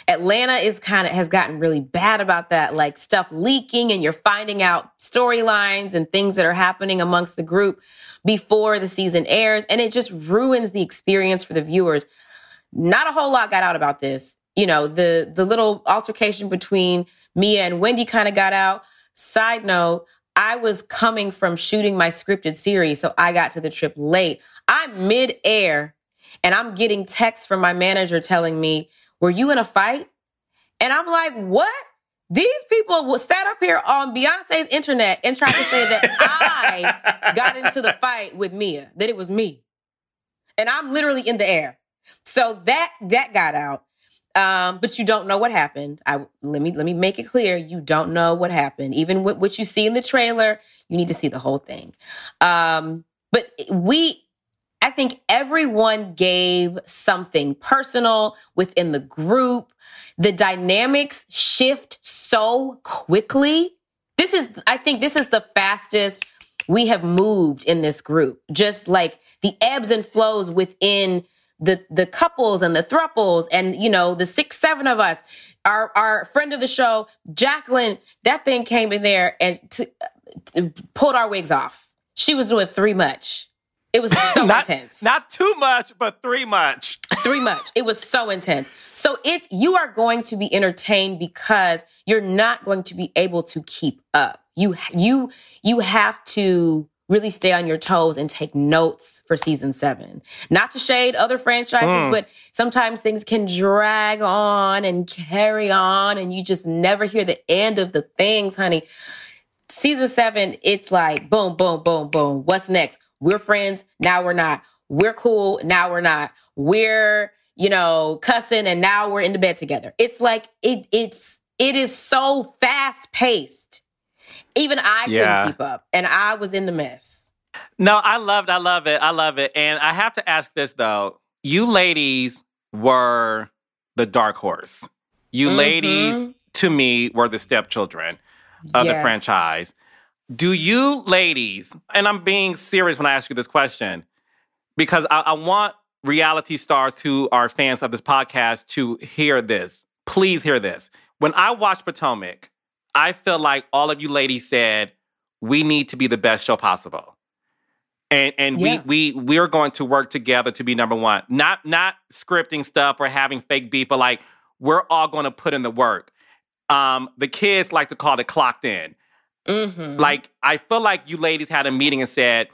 Atlanta is kind of has gotten really bad about that, like stuff leaking and you're finding out storylines and things that are happening amongst the group before the season airs. And it just ruins the experience for the viewers. Not a whole lot got out about this. You know, the, the little altercation between Mia and Wendy kind of got out. Side note, I was coming from shooting my scripted series, so I got to the trip late. I'm mid air and I'm getting texts from my manager telling me, Were you in a fight? And I'm like, What? These people sat up here on Beyonce's internet and tried to say that I got into the fight with Mia, that it was me. And I'm literally in the air. So that that got out. Um, but you don't know what happened. I let me let me make it clear. You don't know what happened. Even with what you see in the trailer, you need to see the whole thing. Um, but we I think everyone gave something personal within the group. The dynamics shift so quickly. This is, I think this is the fastest we have moved in this group. Just like the ebbs and flows within the the couples and the thruples and you know the six seven of us our our friend of the show jacqueline that thing came in there and t- t- pulled our wigs off she was doing three much it was so not, intense. Not too much, but three much. three much. It was so intense. So it's you are going to be entertained because you're not going to be able to keep up. You you you have to really stay on your toes and take notes for season seven. Not to shade other franchises, mm. but sometimes things can drag on and carry on and you just never hear the end of the things, honey. Season seven, it's like boom, boom, boom, boom. What's next? We're friends. Now we're not. We're cool. Now we're not. We're, you know, cussing and now we're in the bed together. It's like, it, it's, it is so fast paced. Even I couldn't keep up and I was in the mess. No, I loved, I love it. I love it. And I have to ask this though. You ladies were the dark horse. You mm-hmm. ladies, to me, were the stepchildren of yes. the franchise. Do you ladies, and I'm being serious when I ask you this question, because I, I want reality stars who are fans of this podcast to hear this. Please hear this. When I watched Potomac, I feel like all of you ladies said, we need to be the best show possible. And and yeah. we we we're going to work together to be number one. Not not scripting stuff or having fake beef, but like we're all going to put in the work. Um, the kids like to call it clocked in. Mm-hmm. Like, I feel like you ladies had a meeting and said,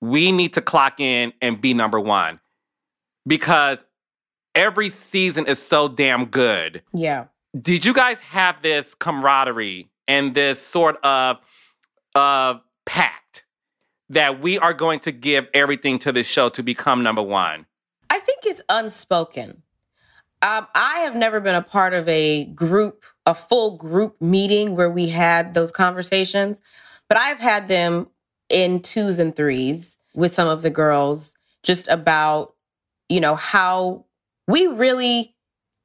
we need to clock in and be number one because every season is so damn good. Yeah. Did you guys have this camaraderie and this sort of of pact that we are going to give everything to this show to become number one? I think it's unspoken. Um, I have never been a part of a group, a full group meeting where we had those conversations, but I've had them in twos and threes with some of the girls just about, you know, how we really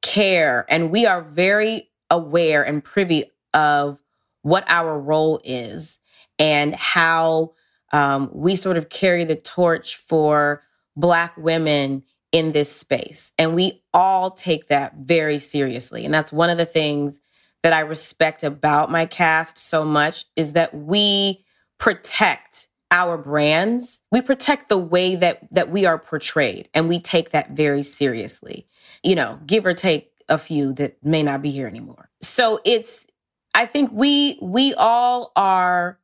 care and we are very aware and privy of what our role is and how um, we sort of carry the torch for Black women in this space. And we all take that very seriously. And that's one of the things that I respect about my cast so much is that we protect our brands. We protect the way that that we are portrayed and we take that very seriously. You know, give or take a few that may not be here anymore. So it's I think we we all are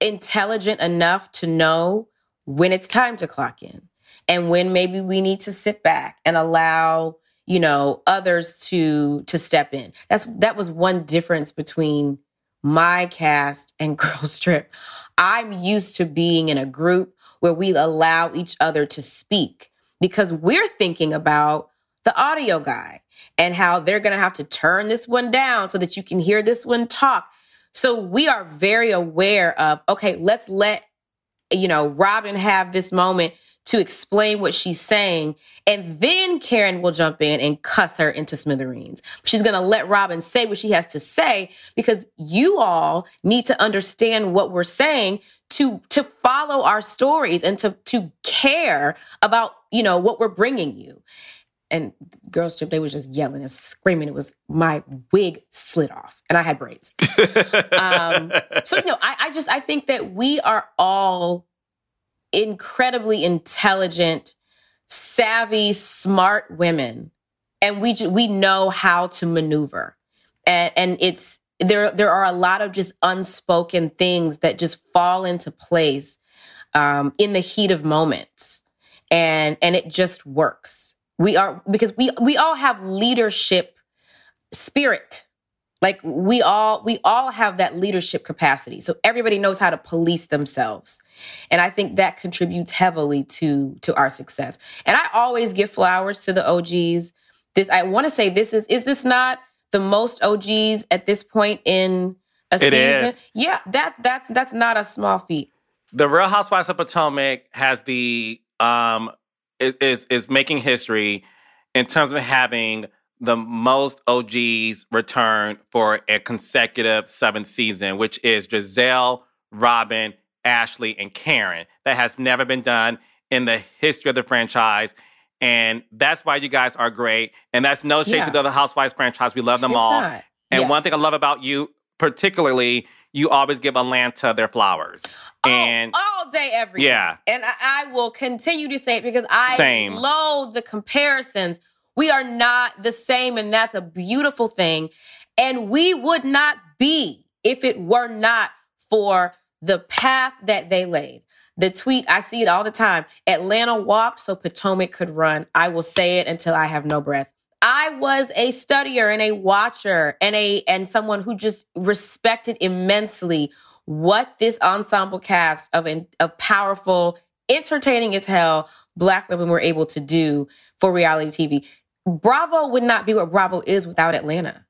intelligent enough to know when it's time to clock in and when maybe we need to sit back and allow you know others to to step in. That's that was one difference between my cast and girls trip i'm used to being in a group where we allow each other to speak because we're thinking about the audio guy and how they're going to have to turn this one down so that you can hear this one talk. So we are very aware of okay let's let you know robin have this moment to explain what she's saying. And then Karen will jump in and cuss her into smithereens. She's going to let Robin say what she has to say because you all need to understand what we're saying to, to follow our stories and to, to care about, you know, what we're bringing you. And girls trip, they was just yelling and screaming. It was my wig slid off and I had braids. um, so, you know, I, I just, I think that we are all incredibly intelligent, savvy, smart women, and we we know how to maneuver. And and it's there there are a lot of just unspoken things that just fall into place um, in the heat of moments, and and it just works. We are because we we all have leadership spirit like we all we all have that leadership capacity. So everybody knows how to police themselves. And I think that contributes heavily to to our success. And I always give flowers to the OGs this I want to say this is is this not the most OGs at this point in a It season? is. Yeah, that that's that's not a small feat. The Real Housewives of Potomac has the um is is is making history in terms of having the most OGs return for a consecutive seventh season, which is Gizelle, Robin, Ashley, and Karen. That has never been done in the history of the franchise. And that's why you guys are great. And that's no shade Yeah. to the other Housewives franchise. We love them It's all. not. And Yes. one thing I love about you, particularly, you always give Atlanta their flowers. Oh, and all day, every day. Yeah. And I, I will continue to say it because I Same. loathe the comparisons. We are not the same, and that's a beautiful thing. And we would not be if it were not for the path that they laid. The tweet, I see it all the time. Atlanta walked so Potomac could run. I will say it until I have no breath. I was a studier and a watcher and a and someone who just respected immensely what this ensemble cast of of powerful, entertaining as hell black women were able to do for reality TV. Bravo would not be what Bravo is without Atlanta.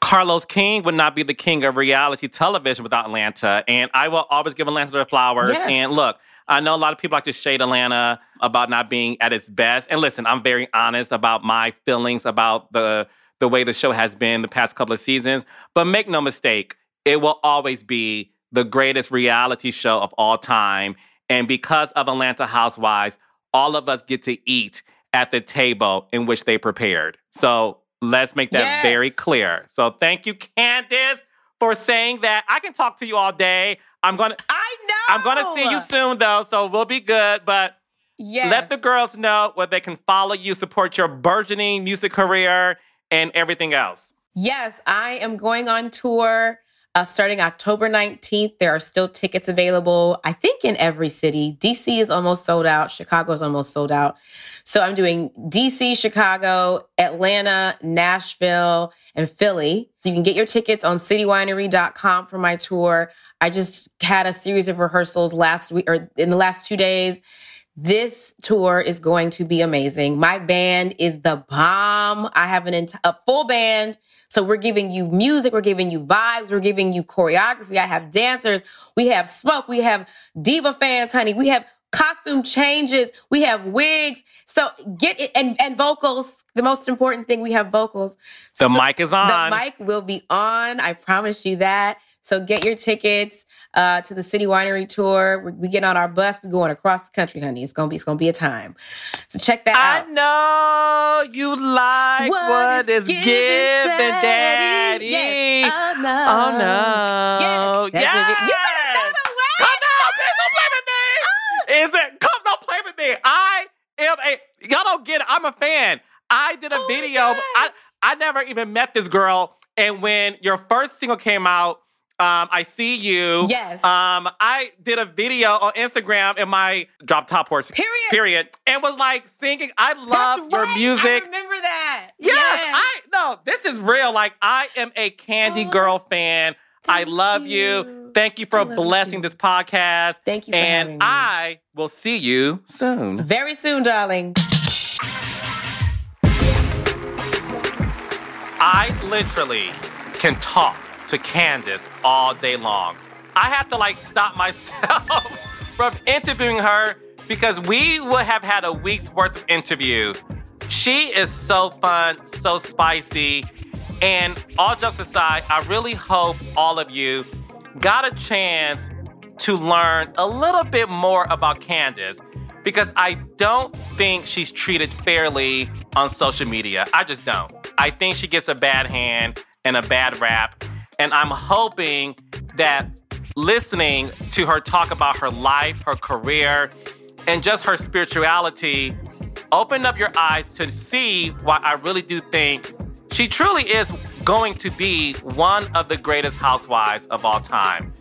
Carlos King would not be the king of reality television without Atlanta. And I will always give Atlanta their flowers. Yes. And look, I know a lot of people like to shade Atlanta about not being at its best. And listen, I'm very honest about my feelings about the the way the show has been the past couple of seasons. But make no mistake, it will always be the greatest reality show of all time. And because of Atlanta Housewives, all of us get to eat at the table in which they prepared. So let's make that Yes. very clear. So thank you, Candiace, for saying that. I can talk to you all day. I'm gonna I know. I'm gonna see you soon though, so we'll be good. But Yes. let the girls know where they can follow you, support your burgeoning music career, and everything else. Yes, I am going on tour uh, starting October 19th. There are still tickets available, I think, in every city. DC is almost sold out, Chicago is almost sold out. So I'm doing DC, Chicago, Atlanta, Nashville, and Philly. So you can get your tickets on citywinery.com for my tour. I just had a series of rehearsals last week or in the last two days. This tour is going to be amazing. My band is the bomb. I have an ent- a full band. So we're giving you music, we're giving you vibes, we're giving you choreography. I have dancers, we have smoke, we have diva fans, honey. We have costume changes, we have wigs. So get it and, and vocals. The most important thing, we have vocals. The So mic is on. The mic will be on. I promise you that. So get your tickets uh, to the City Winery tour. We, we get on our bus. We're going across the country, honey. It's gonna be it's gonna be a time. So check that I out. I know you like what is given, daddy. Yes. Oh no. Oh no. Yeah. Yes. you- better know the way. Come on, please don't play with me. Is it? Come, don't play with me. I am a. Y'all don't get it. I'm a fan. I did a Oh video. I. I never even met this girl, and when your first single came out. Um, I see you. Yes. Um, I did a video on Instagram in my drop top horse. Period. Period. And was like singing. I love your music. I remember that. Yes, I no, this is real. Like I am a Candy Oh, Girl fan. I love you. you. Thank you for love you blessing this podcast. Thank you for and me. I will see you soon. Very soon, darling. I literally can talk to Candiace all day long. I have to like stop myself from interviewing her because we would have had a week's worth of interviews. She is so fun, so spicy. And all jokes aside, I really hope all of you got a chance to learn a little bit more about Candiace because I don't think she's treated fairly on social media. I just don't. I think she gets a bad hand and a bad rap. And I'm hoping that listening to her talk about her life, her career, and just her spirituality opened up your eyes to see why I really do think she truly is going to be one of the greatest housewives of all time.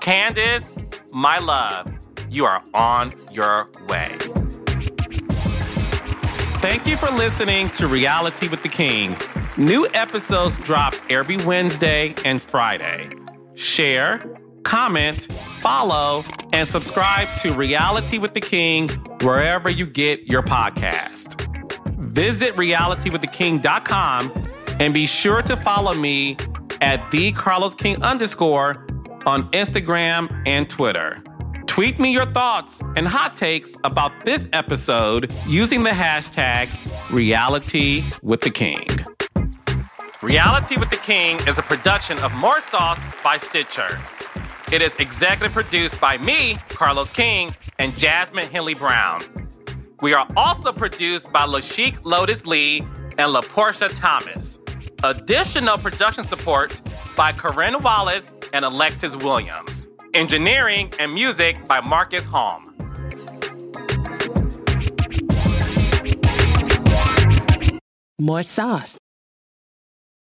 Candiace, my love, you are on your way. Thank you for listening to Reality with the King. New episodes drop every Wednesday and Friday. Share, comment, follow, and subscribe to Reality with the King wherever you get your podcast. visit realitywiththeking.com and be sure to follow me at the Carlos King underscore on Instagram and Twitter. Tweet me your thoughts and hot takes about this episode using the hashtag Reality with the King. Reality with the King is a production of More Sauce by Stitcher. It is executive produced by me, Carlos King, and Jasmine Henley Brown. We are also produced by Lashik Lotus Lee and LaPortia Thomas. Additional production support by Corinne Wallace and Alexis Williams. Engineering and music by Marcus Holm. More sauce.